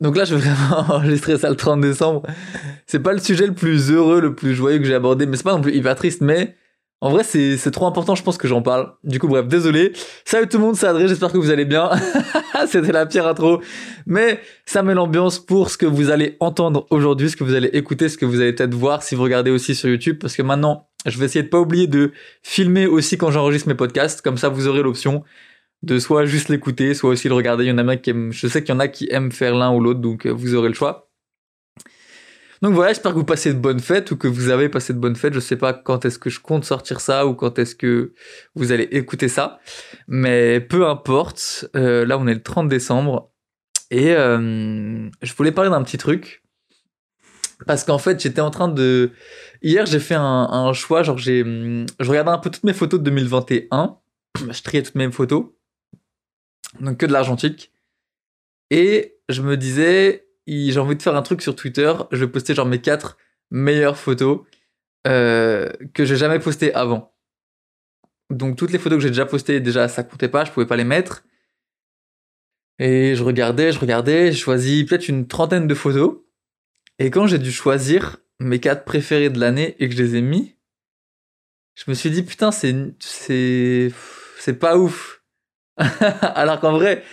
Donc là, je vais vraiment enregistrer ça le 30 décembre. C'est pas le sujet le plus heureux, le plus joyeux que j'ai abordé, mais c'est pas non plus hyper triste, mais en vrai, c'est, trop important, je pense que j'en parle. Du coup, bref, désolé. Salut tout le monde, c'est Adré, j'espère que vous allez bien. C'était la pire intro. Mais ça met l'ambiance pour ce que vous allez entendre aujourd'hui, ce que vous allez écouter, ce que vous allez peut-être voir si vous regardez aussi sur YouTube. Parce que maintenant, je vais essayer de pas oublier de filmer aussi quand j'enregistre mes podcasts. Comme ça, vous aurez l'option de soit juste l'écouter, soit aussi le regarder. Il y en a qui aiment, je sais qu'il y en a qui aiment faire l'un ou l'autre, donc euh, vous aurez le choix. Donc voilà, j'espère que vous passez de bonnes fêtes ou que vous avez passé de bonnes fêtes. Je sais pas quand est-ce que je compte sortir ça ou quand est-ce que vous allez écouter ça. Mais peu importe, euh, là on est le 30 décembre. Et euh, je voulais parler d'un petit truc. Parce qu'en fait, j'étais en train de... Hier, j'ai fait un, choix, genre j'ai... Je regardais un peu toutes mes photos de 2021. je triais toutes mes photos. Donc que de l'argentique. Et je me disais, j'ai envie de faire un truc sur Twitter. Je vais poster genre mes quatre meilleures photos euh, que j'ai jamais postées avant. Donc toutes les photos que j'ai déjà postées, déjà ça comptait pas, je pouvais pas les mettre. Et je regardais, je regardais, j'ai choisi peut-être une trentaine de photos. Et quand j'ai dû choisir mes quatre préférés de l'année et que je les ai mis, je me suis dit putain c'est c'est c'est pas ouf. Alors qu'en vrai,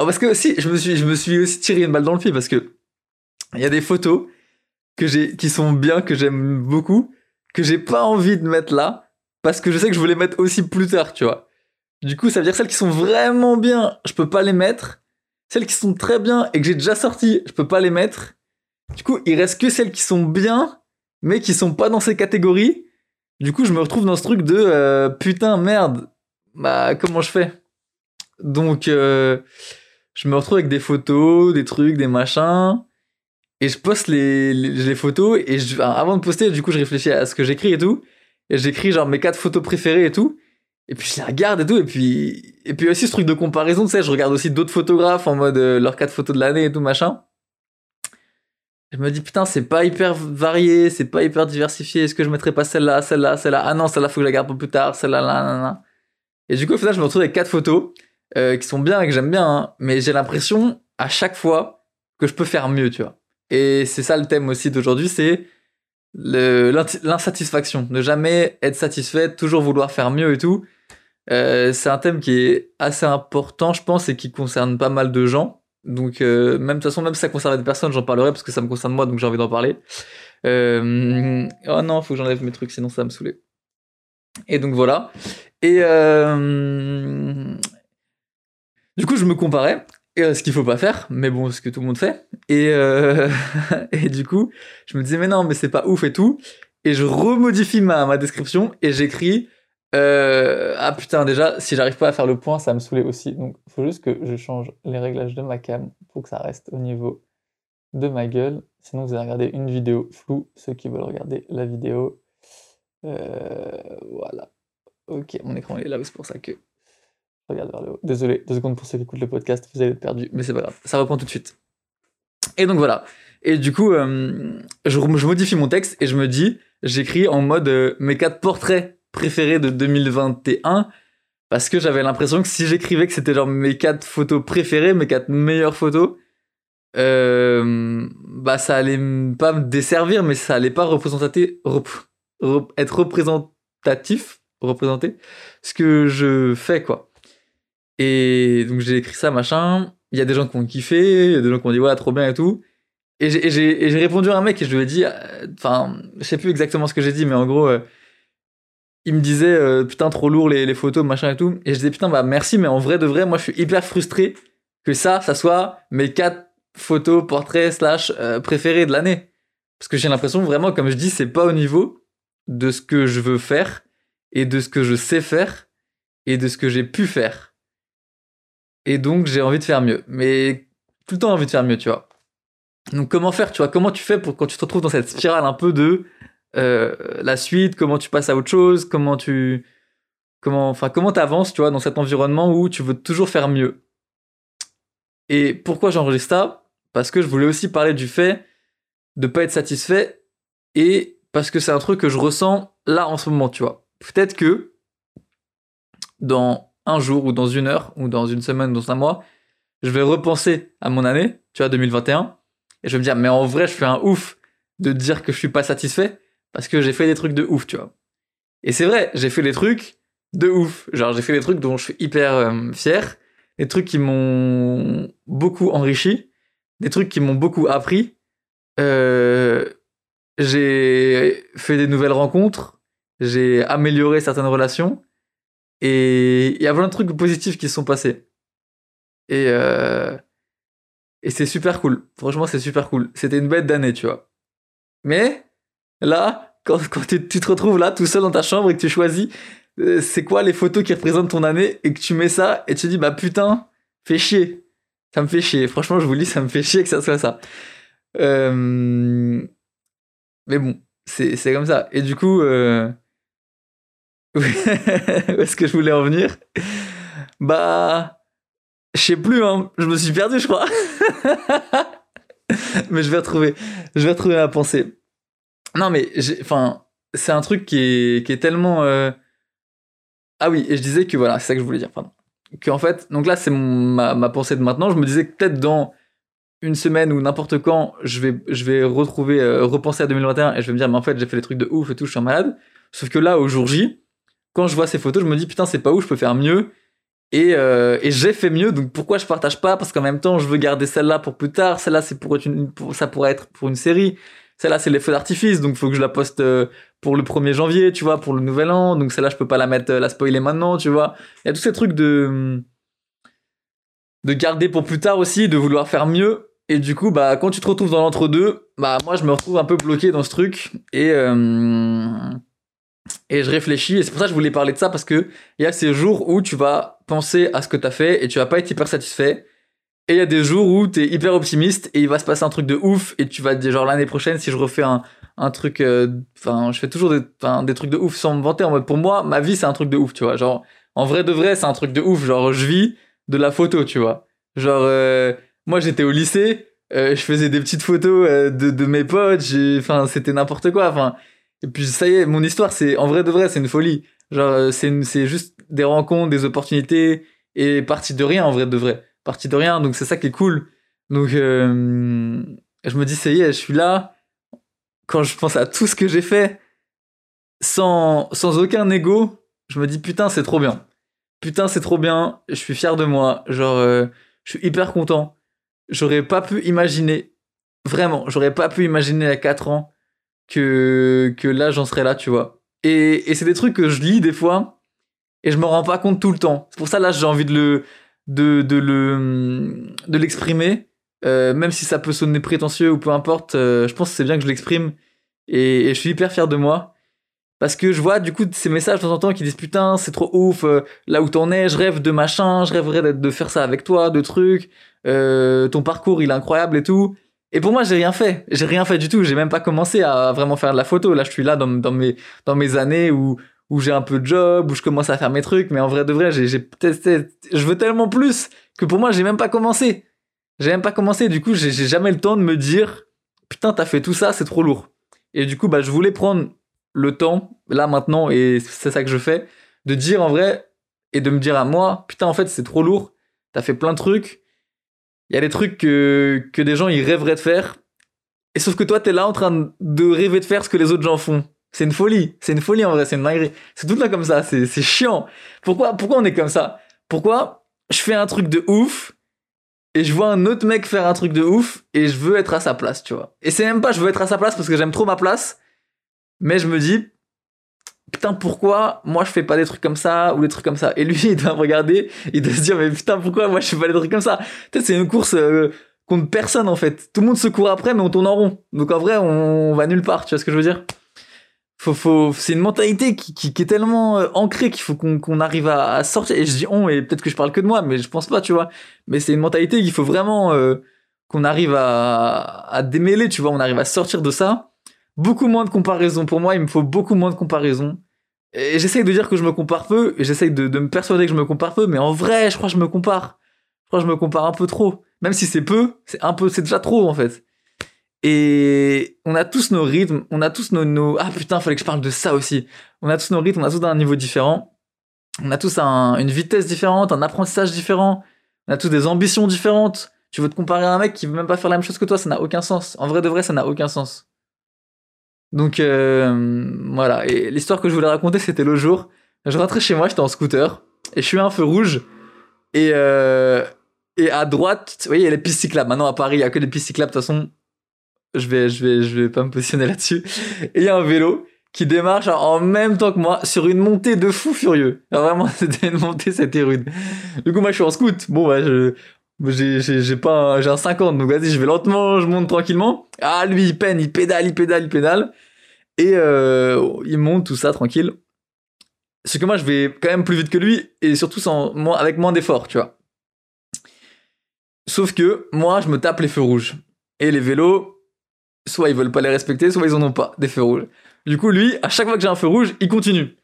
Oh, parce que aussi, je me suis, je me suis aussi tiré une balle dans le pied parce que il y a des photos que j'ai, qui sont bien, que j'aime beaucoup, que j'ai pas envie de mettre là parce que je sais que je veux les mettre aussi plus tard, tu vois. Du coup, ça veut dire celles qui sont vraiment bien, je peux pas les mettre. Celles qui sont très bien et que j'ai déjà sorti, je peux pas les mettre. Du coup, il reste que celles qui sont bien, mais qui sont pas dans ces catégories. Du coup, je me retrouve dans ce truc de euh, putain merde. Bah comment je fais? Donc euh, je me retrouve avec des photos, des trucs, des machins. Et je poste les, les, photos. Et je, avant de poster, du coup, je réfléchis à ce que j'écris et tout. Et j'écris genre mes quatre photos préférées et tout. Et puis je les regarde et tout. Et puis, et puis aussi ce truc de comparaison, tu sais, je regarde aussi d'autres photographes en mode euh, leurs quatre photos de l'année et tout machin. Je me dis putain, c'est pas hyper varié, c'est pas hyper diversifié. Est-ce que je mettrais pas celle-là, celle-là, celle-là? Ah non, celle-là, faut que je la garde pour plus tard. Celle-là, là, là, là. Et du coup, au final, je me retrouve avec quatre photos. Euh, qui sont bien et que j'aime bien, hein. mais j'ai l'impression à chaque fois que je peux faire mieux, tu vois. Et c'est ça le thème aussi d'aujourd'hui, c'est l'insatisfaction, ne jamais être satisfait, toujours vouloir faire mieux et tout. Euh, c'est un thème qui est assez important, je pense, et qui concerne pas mal de gens. Donc, euh, même de toute façon, même si ça concerne des personnes, j'en parlerai parce que ça me concerne moi, donc j'ai envie d'en parler. Oh non, faut que j'enlève mes trucs, sinon ça va me saouler. Et donc voilà. Et, euh... Du coup, je me comparais, euh, ce qu'il faut pas faire, mais bon, ce que tout le monde fait. Et, euh, et du coup, je me disais, mais non, mais c'est pas ouf et tout. Et je remodifie ma, ma description et j'écris, euh, ah putain, déjà, si j'arrive pas à faire le point, ça me saoulait aussi. Donc, faut juste que je change les réglages de ma cam pour que ça reste au niveau de ma gueule. Sinon, vous allez regarder une vidéo floue, ceux qui veulent regarder la vidéo. voilà. Ok, mon écran est là, c'est pour ça que Regarde vers le haut. Désolé, deux secondes pour ceux qui écoutent le podcast, vous allez être perdu, mais c'est pas grave, ça reprend tout de suite. Et donc voilà. Et du coup, euh, je, modifie mon texte et je me dis, j'écris en mode euh, mes quatre portraits préférés de 2021 parce que j'avais l'impression que si j'écrivais que c'était genre mes quatre photos préférées, mes quatre meilleures photos, euh, bah ça allait pas me desservir, mais ça allait pas représenter, être représentatif, représenter ce que je fais quoi. Et donc j'ai écrit ça, machin. Il y a des gens qui ont kiffé, il y a des gens qui ont dit ouais, trop bien et tout. Et j'ai répondu à un mec et je lui ai dit, euh, enfin, je sais plus exactement ce que j'ai dit, mais en gros, euh, il me disait euh, putain trop lourd les, les, photos, machin et tout. Et je disais putain bah merci, mais en vrai de vrai, moi je suis hyper frustré que ça, ça soit mes quatre photos, portraits slash préférés de l'année. Parce que j'ai l'impression vraiment, comme je dis, c'est pas au niveau de ce que je veux faire et de ce que je sais faire et de ce que j'ai pu faire. Et donc, j'ai envie de faire mieux. Mais tout le temps envie de faire mieux, tu vois. Donc, comment faire, tu vois? Comment tu fais pour quand tu te retrouves dans cette spirale un peu de euh, la suite Comment tu passes à autre chose Comment tu. Comment. Enfin, comment t'avances, tu vois, dans cet environnement où tu veux toujours faire mieux? Et pourquoi j'enregistre ça? Parce que je voulais aussi parler du fait de pas être satisfait et parce que c'est un truc que je ressens là en ce moment, tu vois. Peut-être que dans un jour ou dans une heure ou dans une semaine, dans un mois, je vais repenser à mon année, tu vois, 2021. Et je vais me dire, mais en vrai, je fais un ouf de dire que je suis pas satisfait parce que j'ai fait des trucs de ouf, tu vois. Et c'est vrai, j'ai fait des trucs de ouf. Genre, j'ai fait des trucs dont je suis hyper euh, fier, des trucs qui m'ont beaucoup enrichi, des trucs qui m'ont beaucoup appris. Euh, j'ai fait des nouvelles rencontres, j'ai amélioré certaines relations, et il y a plein de trucs positifs qui se sont passés. Et, euh, et c'est super cool. Franchement, c'est super cool. C'était une bête d'année, tu vois. Mais là, quand, quand tu, te retrouves là, tout seul dans ta chambre et que tu choisis euh, c'est quoi les photos qui représentent ton année et que tu mets ça et tu te dis, bah putain, fais chier. Ça me fait chier. Franchement, je vous le dis, ça me fait chier que ça soit ça. Euh, mais bon, c'est comme ça. Et du coup. où est-ce que je voulais en venir? Bah, je sais plus, hein. Je me suis perdu, je crois. mais je vais retrouver, je vais retrouver ma pensée. Non, mais enfin, c'est un truc qui est, tellement. Euh... Ah oui, et je disais que voilà, c'est ça que je voulais dire, pardon. en fait, donc là, c'est ma, ma pensée de maintenant. Je me disais que peut-être dans une semaine ou n'importe quand, je vais, je vais retrouver, euh, repenser à 2021 et je vais me dire, mais en fait, j'ai fait des trucs de ouf et tout, je suis un malade. Sauf que là, au jour J, quand je vois ces photos, je me dis, putain, c'est pas ouf, je peux faire mieux. Et, euh, et j'ai fait mieux, donc pourquoi je partage pas? Parce qu'en même temps, je veux garder celle-là pour plus tard. Celle-là, c'est pour, ça pourrait être pour une série. Celle-là, c'est les feux d'artifice, donc faut que je la poste euh, pour le 1er janvier, tu vois, pour le nouvel an. Donc celle-là, je peux pas la mettre, la spoiler maintenant, tu vois. Il y a tous ces trucs de de garder pour plus tard aussi, de vouloir faire mieux. Et du coup, bah, quand tu te retrouves dans l'entre-deux, bah, moi, je me retrouve un peu bloqué dans ce truc. Et, euh, et je réfléchis. Et c'est pour ça que je voulais parler de ça, parce que il y a ces jours où tu vas penser à ce que tu as fait et tu vas pas être hyper satisfait. Et il y a des jours où tu es hyper optimiste et il va se passer un truc de ouf. Et tu vas dire, genre, l'année prochaine, si je refais un, un truc, euh, enfin, je fais toujours des, trucs de ouf sans me vanter. En mode, pour moi, ma vie, c'est un truc de ouf, tu vois. Genre, en vrai de vrai, c'est un truc de ouf. Genre, je vis de la photo, tu vois. Genre, euh, moi, j'étais au lycée, euh, je faisais des petites photos de, de, mes potes, enfin, c'était n'importe quoi. Enfin, et puis ça y est, mon histoire, c'est en vrai de vrai, c'est une folie. Genre, euh, c'est juste des rencontres, des opportunités et partie de rien en vrai de vrai, partie de rien. Donc c'est ça qui est cool. Donc euh, je me dis ça y est, je suis là. Quand je pense à tout ce que j'ai fait, sans sans aucun ego, je me dis putain c'est trop bien. Putain c'est trop bien. Je suis fier de moi. Genre je suis hyper content j'aurais pas pu imaginer, vraiment, j'aurais pas pu imaginer à 4 ans que, que là j'en serais là, tu vois. Et, et c'est des trucs que je lis des fois et je me rends pas compte tout le temps. C'est pour ça là j'ai envie de le de, de le de l'exprimer, euh, même si ça peut sonner prétentieux ou peu importe. Euh, je pense que c'est bien que je l'exprime et, je suis hyper fier de moi. Parce que je vois du coup ces messages de temps en temps qui disent putain c'est trop ouf euh, là où t'en es je rêve de machin je rêverais de faire ça avec toi de trucs ton parcours il est incroyable et tout. Et pour moi, j'ai rien fait. J'ai rien fait du tout. J'ai même pas commencé à vraiment faire de la photo. Là, je suis là dans, mes, années où, où j'ai un peu de job, où je commence à faire mes trucs. Mais en vrai de vrai, j'ai testé. Je veux tellement plus que pour moi, j'ai même pas commencé. J'ai même pas commencé. Du coup, j'ai jamais le temps de me dire, putain, t'as fait tout ça, c'est trop lourd. Et du coup, bah, je voulais prendre le temps, là, maintenant, et c'est ça que je fais, de dire en vrai, et de me dire à moi, putain, en fait, c'est trop lourd. T'as fait plein de trucs il y a des trucs que, que des gens ils rêveraient de faire. Et sauf que toi, t'es là en train de rêver de faire ce que les autres gens font. C'est une folie. C'est une folie en vrai. C'est une dinguerie. C'est tout là comme ça. C'est, c'est chiant. Pourquoi, pourquoi on est comme ça? Pourquoi je fais un truc de ouf et je vois un autre mec faire un truc de ouf et je veux être à sa place, tu vois? Et c'est même pas je veux être à sa place parce que j'aime trop ma place, mais je me dis, putain pourquoi moi je fais pas des trucs comme ça ou des trucs comme ça? Et lui il doit me regarder il doit se dire mais putain pourquoi moi je fais pas des trucs comme ça? Peut-être c'est une course euh, contre personne en fait. Tout le monde se court après mais on tourne en rond. Donc en vrai on, va nulle part tu vois ce que je veux dire? Faut, faut, c'est une mentalité qui, qui, est tellement euh, ancrée qu'il faut qu'on arrive à, sortir. Et je dis on et peut-être que je parle que de moi mais je pense pas tu vois. Mais c'est une mentalité qu'il faut vraiment euh, qu'on arrive à, à démêler tu vois. On arrive à sortir de ça beaucoup moins de comparaisons. Pour moi, il me faut beaucoup moins de comparaisons. Et j'essaye de dire que je me compare peu, et j'essaye de, me persuader que je me compare peu, mais en vrai, je crois que je me compare. Je crois que je me compare un peu trop. Même si c'est peu, c'est un peu, c'est déjà trop, en fait. Et on a tous nos rythmes, on a tous nos. Ah putain, fallait que je parle de ça aussi. On a tous nos rythmes, on a tous un niveau différent. On a tous une vitesse différente, un apprentissage différent. On a tous des ambitions différentes. Tu veux te comparer à un mec qui veut même pas faire la même chose que toi, ça n'a aucun sens. En vrai de vrai, ça n'a aucun sens. Donc euh, voilà, et l'histoire que je voulais raconter, c'était le jour. Je rentrais chez moi, j'étais en scooter, et je suis à un feu rouge, et, euh, et à droite, vous voyez, il y a les pistes cyclables. Maintenant, à Paris, il y a que des pistes cyclables, de toute façon, je vais, je vais, je vais pas me positionner là-dessus. Et il y a un vélo qui démarre genre, en même temps que moi sur une montée de fou furieux. Vraiment, c'était une montée, c'était rude. Du coup, moi, je suis en scoot. Bon, bah, je, j'ai, pas, j'ai un 50, donc vas-y, je vais lentement, je monte tranquillement. Ah, lui, il peine, il pédale, il pédale, il pédale. Et euh, il monte tout ça tranquille. C'est que moi, je vais quand même plus vite que lui, et surtout sans, avec moins d'efforts, tu vois. Sauf que moi, je me tape les feux rouges. Et les vélos, soit ils veulent pas les respecter, soit ils en ont pas, des feux rouges. Du coup, lui, à chaque fois que j'ai un feu rouge, il continue.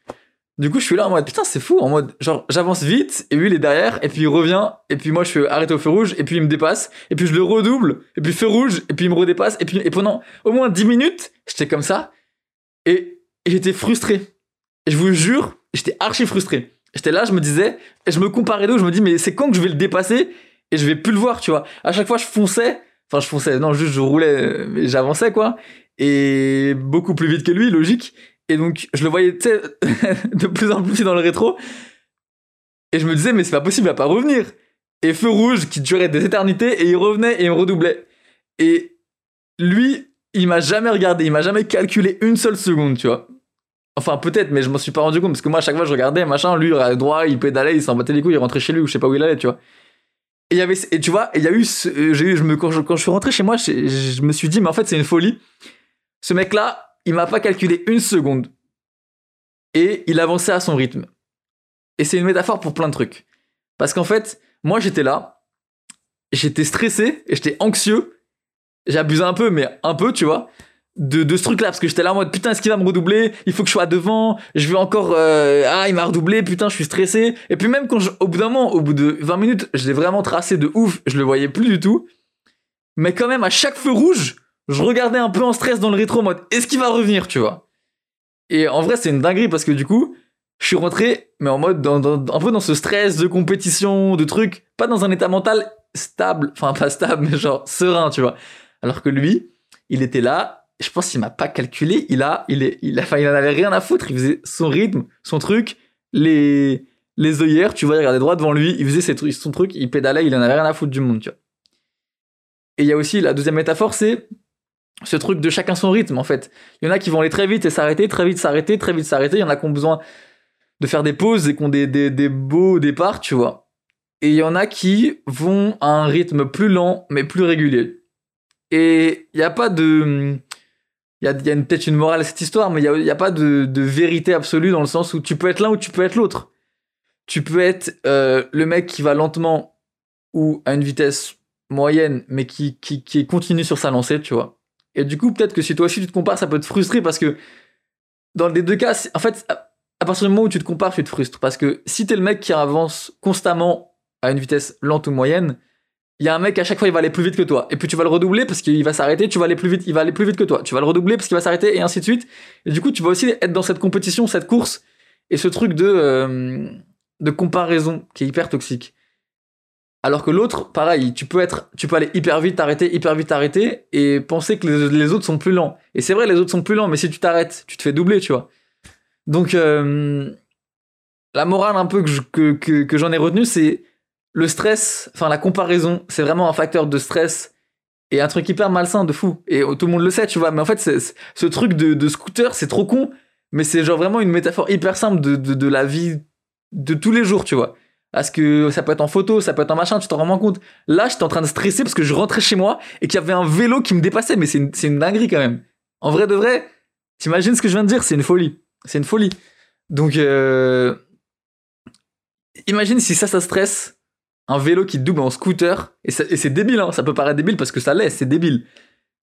Du coup, je suis là en mode putain, c'est fou, en mode genre j'avance vite et lui il est derrière et puis il revient et puis moi je suis arrêté au feu rouge et puis il me dépasse et puis je le redouble et puis feu rouge et puis il me redépasse et puis et pendant au moins 10 minutes, j'étais comme ça et, j'étais frustré. Je vous jure, j'étais archi frustré. J'étais là, je me disais et je me comparais d'eau, je me dis mais c'est quand que je vais le dépasser et je vais plus le voir, tu vois. À chaque fois je fonçais, enfin je fonçais, non, juste je roulais j'avançais quoi et beaucoup plus vite que lui, logique. Et donc, je le voyais, de plus en plus dans le rétro. Et je me disais, mais c'est pas possible, il va pas revenir. Et feu rouge qui durait des éternités, et il revenait et il me redoublait. Et lui, il m'a jamais regardé, il m'a jamais calculé une seule seconde, tu vois. Enfin, peut-être, mais je m'en suis pas rendu compte, parce que moi, à chaque fois, je regardais, machin, lui, il allait droit, il pédalait, il s'en battait les couilles, il rentrait chez lui, ou je sais pas où il allait, tu vois. Et y avait, et tu vois, il y a eu, euh, eu, je me, quand je, quand je suis rentré chez moi, je, je me suis dit, mais en fait, c'est une folie. Ce mec-là, il m'a pas calculé une seconde. Et il avançait à son rythme. Et c'est une métaphore pour plein de trucs. Parce qu'en fait, moi j'étais là, j'étais stressé et j'étais anxieux. J'abusais un peu, mais un peu, tu vois, de, de ce truc-là. Parce que j'étais là en mode putain, est-ce qu'il va me redoubler? Il faut que je sois devant. Je vais encore. euh, ah, il m'a redoublé, putain, je suis stressé. Et puis même quand au bout d'un moment, au bout de 20 minutes, je l'ai vraiment tracé de ouf, je le voyais plus du tout. Mais quand même, à chaque feu rouge, je regardais un peu en stress dans le rétro en mode est-ce qu'il va revenir, tu vois? Et en vrai, c'est une dinguerie parce que du coup, je suis rentré, mais en mode dans, dans- un peu dans ce stress de compétition, de trucs, pas dans un état mental stable, enfin pas stable, mais genre serein, tu vois. Alors que lui, il était là, je pense qu'il m'a pas calculé, il a, il est, il a, enfin, il en avait rien à foutre, il faisait son rythme, son truc, les, les œillères, tu vois, il regardait droit devant lui, il faisait son truc, il pédalait, il en avait rien à foutre du monde, tu vois. Et il y a aussi la deuxième métaphore, c'est ce truc de chacun son rythme, en fait. Il y en a qui vont aller très vite et s'arrêter, très vite s'arrêter, très vite s'arrêter. Il y en a qui ont besoin de faire des pauses et qui ont des, des, des beaux départs, tu vois. Et il y en a qui vont à un rythme plus lent, mais plus régulier. Et il n'y a pas de... Il y a, y a peut-être une morale à cette histoire, mais il n'y a, a pas de, de vérité absolue dans le sens où tu peux être l'un ou tu peux être l'autre. Tu peux être euh, le mec qui va lentement ou à une vitesse moyenne, mais qui, qui, qui continue sur sa lancée, tu vois. Et du coup, peut-être que si toi aussi tu te compares, ça peut te frustrer parce que dans les deux cas, en fait, à partir du moment où tu te compares, tu te frustres. Parce que si t'es le mec qui avance constamment à une vitesse lente ou moyenne, il y a un mec à chaque fois il va aller plus vite que toi. Et puis tu vas le redoubler parce qu'il va s'arrêter, tu vas aller plus vite, il va aller plus vite que toi. Tu vas le redoubler parce qu'il va s'arrêter et ainsi de suite. Et du coup, tu vas aussi être dans cette compétition, cette course et ce truc de, euh, de comparaison qui est hyper toxique. Alors que l'autre, pareil, tu peux être, tu peux aller hyper vite, t'arrêter, hyper vite, t'arrêter, et penser que les, autres sont plus lents. Et c'est vrai, les autres sont plus lents, mais si tu t'arrêtes, tu te fais doubler, tu vois. Donc, euh, la morale un peu que, que, j'en ai retenu, c'est le stress, enfin la comparaison, c'est vraiment un facteur de stress et un truc hyper malsain de fou. Et tout le monde le sait, tu vois. Mais en fait, ce truc de, scooter, c'est trop con, mais c'est genre vraiment une métaphore hyper simple de, de la vie de tous les jours, tu vois. Parce que ça peut être en photo, ça peut être en machin, tu t'en rends moins compte. Là, j'étais en train de stresser parce que je rentrais chez moi et qu'il y avait un vélo qui me dépassait, mais c'est une, dinguerie quand même. En vrai de vrai, t'imagines ce que je viens de dire? C'est une folie. C'est une folie. Donc, euh, imagine si ça, ça stresse. Un vélo qui double en scooter. Et, c'est débile, hein. ça peut paraître débile parce que ça l'est, c'est débile.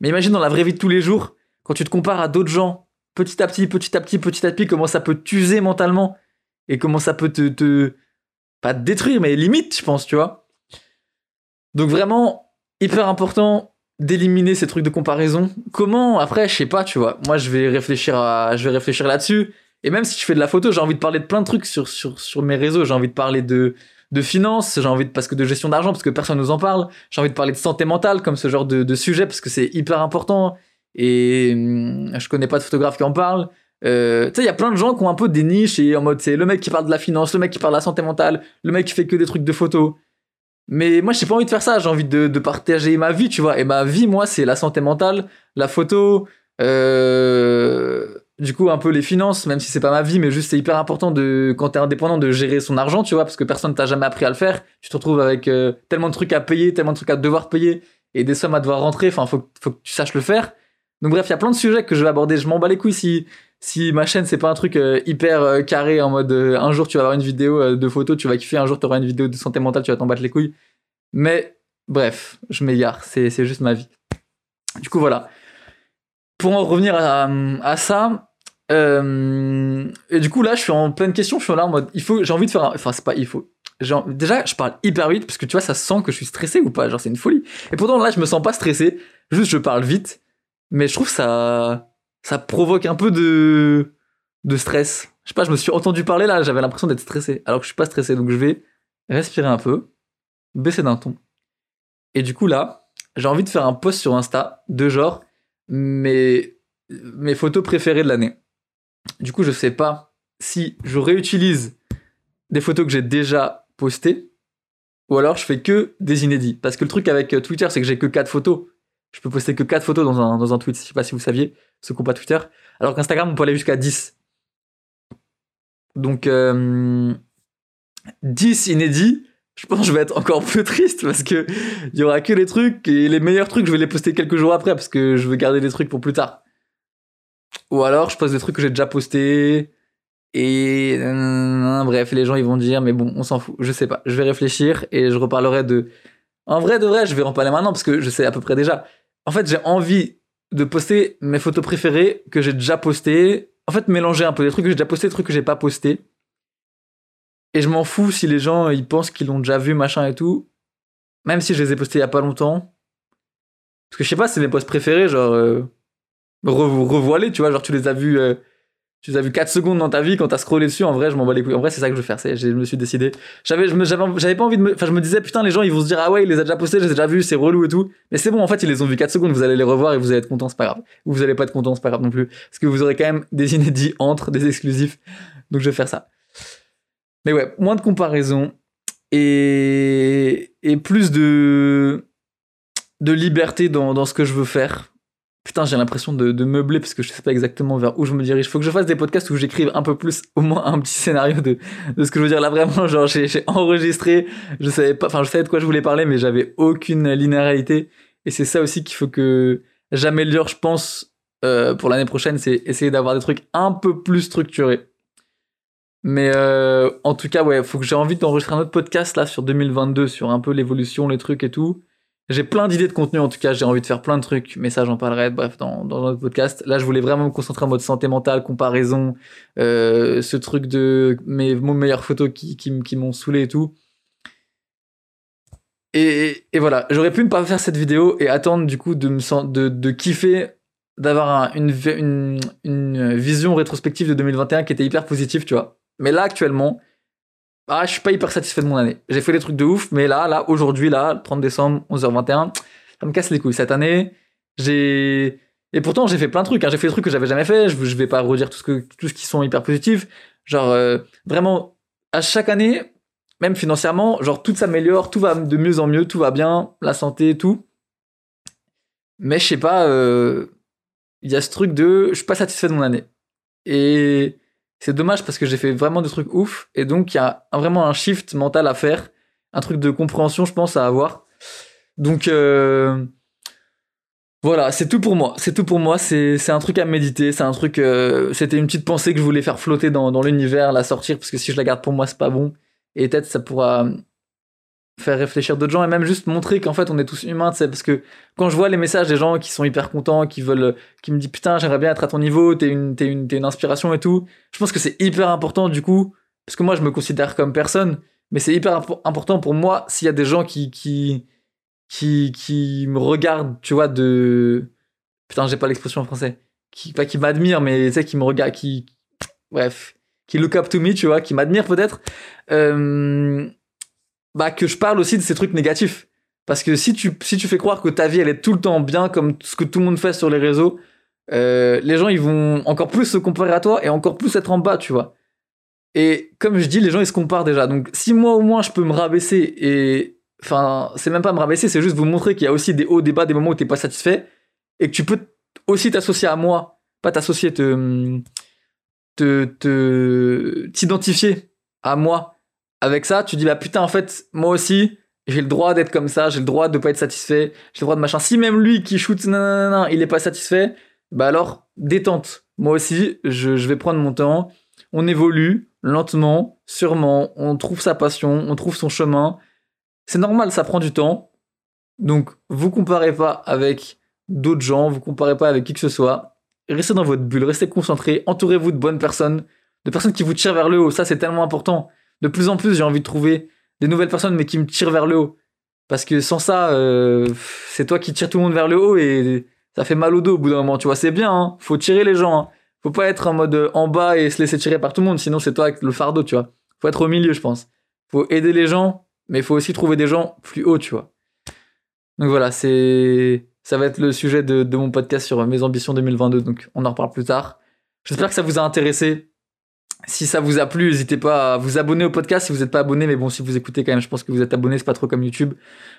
Mais imagine dans la vraie vie de tous les jours, quand tu te compares à d'autres gens, petit à petit, petit à petit, petit à petit, comment ça peut t'user mentalement et comment ça peut te pas détruire, mais limite, je pense, tu vois. Donc vraiment, hyper important d'éliminer ces trucs de comparaison. Comment Après, je sais pas, tu vois. Moi, je vais réfléchir à, je vais réfléchir là-dessus. Et même si je fais de la photo, j'ai envie de parler de plein de trucs sur, sur, sur mes réseaux. J'ai envie de parler de, de finances, j'ai envie de, parce que de gestion d'argent, parce que personne nous en parle. J'ai envie de parler de santé mentale, comme ce genre de, de sujet, parce que c'est hyper important. Et hum, je connais pas de photographe qui en parle. Euh, tu sais, il y a plein de gens qui ont un peu des niches et en mode, c'est le mec qui parle de la finance, le mec qui parle de la santé mentale, le mec qui fait que des trucs de photos. Mais moi, j'ai pas envie de faire ça. J'ai envie de, de, partager ma vie, tu vois. Et ma vie, moi, c'est la santé mentale, la photo, euh, du coup, un peu les finances, même si c'est pas ma vie, mais juste c'est hyper important de, quand t'es indépendant, de gérer son argent, tu vois, parce que personne t'a jamais appris à le faire. Tu te retrouves avec euh, tellement de trucs à payer, tellement de trucs à devoir payer et des sommes à devoir rentrer. Enfin, faut, faut que tu saches le faire. Donc bref, il y a plein de sujets que je vais aborder. Je m'en bats les couilles si si ma chaîne c'est pas un truc euh, hyper euh, carré en mode euh, un jour tu vas avoir une vidéo de photos, tu vas kiffer, un jour tu auras une vidéo de santé mentale, tu vas t'en battre les couilles. Mais bref, je m'égare, c'est, juste ma vie. Du coup voilà. Pour en revenir à, à ça, et du coup là je suis en pleine question, je suis là en mode il faut, j'ai envie de faire, un, enfin c'est pas il faut. Déjà, je parle hyper vite parce que tu vois, ça sent que je suis stressé ou pas. Genre, c'est une folie. Et pourtant, là, je me sens pas stressé. Juste, je parle vite. Mais je trouve ça, ça provoque un peu de, stress. Je sais pas, je me suis entendu parler là, j'avais l'impression d'être stressé, alors que je suis pas stressé, donc je vais respirer un peu, baisser d'un ton. Et du coup là, j'ai envie de faire un post sur Insta de genre mes, mes photos préférées de l'année. Du coup, je sais pas si je réutilise des photos que j'ai déjà postées ou alors je fais que des inédits. Parce que le truc avec Twitter, c'est que j'ai que 4 photos. Je peux poster que 4 photos dans un, dans un tweet, je sais pas si vous saviez n'ont pas Twitter. Alors qu'Instagram, on peut aller jusqu'à 10. Donc, euh, 10 inédits, je pense que je vais être encore plus triste parce que il y aura que les trucs et les meilleurs trucs, je vais les poster quelques jours après parce que je veux garder des trucs pour plus tard. Ou alors, je poste des trucs que j'ai déjà postés et euh, bref, les gens ils vont dire mais bon, on s'en fout, je sais pas, je vais réfléchir et je reparlerai de en vrai de vrai, je vais en parler maintenant parce que je sais à peu près déjà. En fait, j'ai envie de poster mes photos préférées que j'ai déjà postées. En fait, mélanger un peu des trucs que j'ai déjà postés, des trucs que j'ai pas postés. Et je m'en fous si les gens ils pensent qu'ils l'ont déjà vu, machin et tout. Même si je les ai postés il y a pas longtemps. Parce que je sais pas, c'est mes posts préférés, genre. Euh, tu vois, genre tu les as vus. Euh, tu as vu 4 secondes dans ta vie quand t'as scrollé dessus. En vrai, je m'en bats les couilles. En vrai, c'est ça que je veux faire. Je me suis décidé. J'avais, j'avais pas envie de enfin, je me disais, putain, les gens, ils vont se dire, ah ouais, il les a déjà postés, je les ai déjà vus, c'est relou et tout. Mais c'est bon, en fait, ils les ont vus 4 secondes, vous allez les revoir et vous allez être content, c'est pas grave. Ou vous allez pas être content, c'est pas grave non plus. Parce que vous aurez quand même des inédits entre, des exclusifs. Donc, je vais faire ça. Mais ouais, moins de comparaison et, et plus de, de liberté dans, dans ce que je veux faire putain, j'ai l'impression de, meubler parce que je sais pas exactement vers où je me dirige. Faut que je fasse des podcasts où j'écrive un peu plus, au moins un petit scénario de, de ce que je veux dire. Là, vraiment, genre, j'ai enregistré, je savais pas, enfin, je savais de quoi je voulais parler, mais j'avais aucune linéarité. Et c'est ça aussi qu'il faut que j'améliore, je pense, euh, pour l'année prochaine, c'est essayer d'avoir des trucs un peu plus structurés. Mais euh, en tout cas, ouais, faut que j'ai envie d'enregistrer un autre podcast là sur 2022 sur un peu l'évolution, les trucs et tout. J'ai plein d'idées de contenu, en tout cas, j'ai envie de faire plein de trucs, mais ça, j'en parlerai, bref, dans, dans notre podcast. Là, je voulais vraiment me concentrer en mode santé mentale, comparaison, euh, ce truc de mes, mes meilleures photos qui, qui, m'ont saoulé et tout. Et, et, voilà, j'aurais pu ne pas faire cette vidéo et attendre du coup de me de, de kiffer, d'avoir une, une, une vision rétrospective de 2021 qui était hyper positive, tu vois. Mais là, actuellement, ah, je suis pas hyper satisfait de mon année. J'ai fait des trucs de ouf, mais là, là, aujourd'hui, là, 30 décembre, 11h21, ça me casse les couilles. Cette année, j'ai, et pourtant, j'ai fait plein de trucs, hein. J'ai fait des trucs que j'avais jamais fait. Je, je vais pas redire tout ce que, tout ce qui sont hyper positifs. Genre, euh, vraiment, à chaque année, même financièrement, genre, tout s'améliore, tout va de mieux en mieux, tout va bien, la santé, tout. Mais je sais pas, euh, il y a ce truc de, je suis pas satisfait de mon année. Et, c'est dommage parce que j'ai fait vraiment des trucs ouf et donc il y a vraiment un shift mental à faire, un truc de compréhension, je pense, à avoir. Donc euh, voilà, c'est tout pour moi. C'est tout pour moi. C'est un truc à méditer. C'est un truc. Euh, c'était une petite pensée que je voulais faire flotter dans, dans l'univers, la sortir parce que si je la garde pour moi, c'est pas bon. Et peut-être ça pourra faire réfléchir d'autres gens et même juste montrer qu'en fait on est tous humains, tu sais, parce que quand je vois les messages des gens qui sont hyper contents, qui veulent, qui me disent putain j'aimerais bien être à ton niveau, t'es une, t'es une, t'es une inspiration et tout, je pense que c'est hyper important du coup, parce que moi je me considère comme personne, mais c'est hyper important pour moi s'il y a des gens qui, qui, qui, qui me regardent, tu vois, de, putain j'ai pas l'expression en français, qui, pas qui m'admirent, mais tu sais, qui me regardent, qui, bref, qui look up to me, tu vois, qui m'admirent peut-être, euh, bah, que je parle aussi de ces trucs négatifs. Parce que si tu, si tu fais croire que ta vie, elle est tout le temps bien, comme ce que tout le monde fait sur les réseaux, euh, les gens, ils vont encore plus se comparer à toi et encore plus être en bas, tu vois. Et comme je dis, les gens, ils se comparent déjà. Donc, si moi, au moins, je peux me rabaisser et. Enfin, c'est même pas me rabaisser, c'est juste vous montrer qu'il y a aussi des hauts, des bas, des moments où t'es pas satisfait et que tu peux aussi t'associer à moi. Pas t'associer, te. te. t'identifier à moi. Avec ça, tu dis, bah putain, en fait, moi aussi, j'ai le droit d'être comme ça, j'ai le droit de pas être satisfait, j'ai le droit de machin. Si même lui qui shoot, non, il est pas satisfait, bah alors, détente. Moi aussi, je, je vais prendre mon temps. On évolue lentement, sûrement. On trouve sa passion, on trouve son chemin. C'est normal, ça prend du temps. Donc, vous comparez pas avec d'autres gens, vous comparez pas avec qui que ce soit. Restez dans votre bulle, restez concentré, entourez-vous de bonnes personnes, de personnes qui vous tirent vers le haut. Ça, c'est tellement important. De plus en plus, j'ai envie de trouver des nouvelles personnes, mais qui me tirent vers le haut. Parce que sans ça, euh, c'est toi qui tires tout le monde vers le haut et ça fait mal au dos au bout d'un moment. Tu vois, c'est bien, hein. faut tirer les gens. Hein. Faut pas être en mode euh, en bas et se laisser tirer par tout le monde, sinon c'est toi avec le fardeau, tu vois. Faut être au milieu, je pense. Faut aider les gens, mais il faut aussi trouver des gens plus hauts, tu vois. Donc voilà, c'est ça va être le sujet de, de mon podcast sur mes ambitions 2022, donc on en reparle plus tard. J'espère que ça vous a intéressé. Si ça vous a plu, n'hésitez pas à vous abonner au podcast si vous n'êtes pas abonné. Mais bon, si vous écoutez quand même, je pense que vous êtes abonné, c'est pas trop comme YouTube.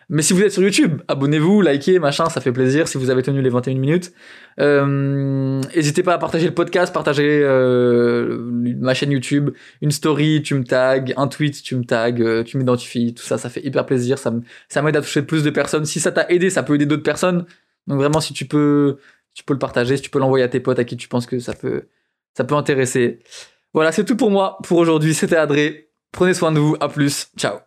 Mais si vous êtes sur YouTube, abonnez-vous, likez, machin, ça fait plaisir si vous avez tenu les 21 minutes. Euh, n'hésitez pas à partager le podcast, partager euh, ma chaîne YouTube, une story, tu me tags, un tweet, tu me tags, euh, tu m'identifies, tout ça, ça fait hyper plaisir. Ça, m'aide à toucher plus de personnes. Si ça t'a aidé, ça peut aider d'autres personnes. Donc vraiment, si tu peux, tu peux le partager, si tu peux l'envoyer à tes potes à qui tu penses que ça peut, ça peut intéresser. Voilà, c'est tout pour moi pour aujourd'hui. C'était Adré. Prenez soin de vous. À plus. Ciao.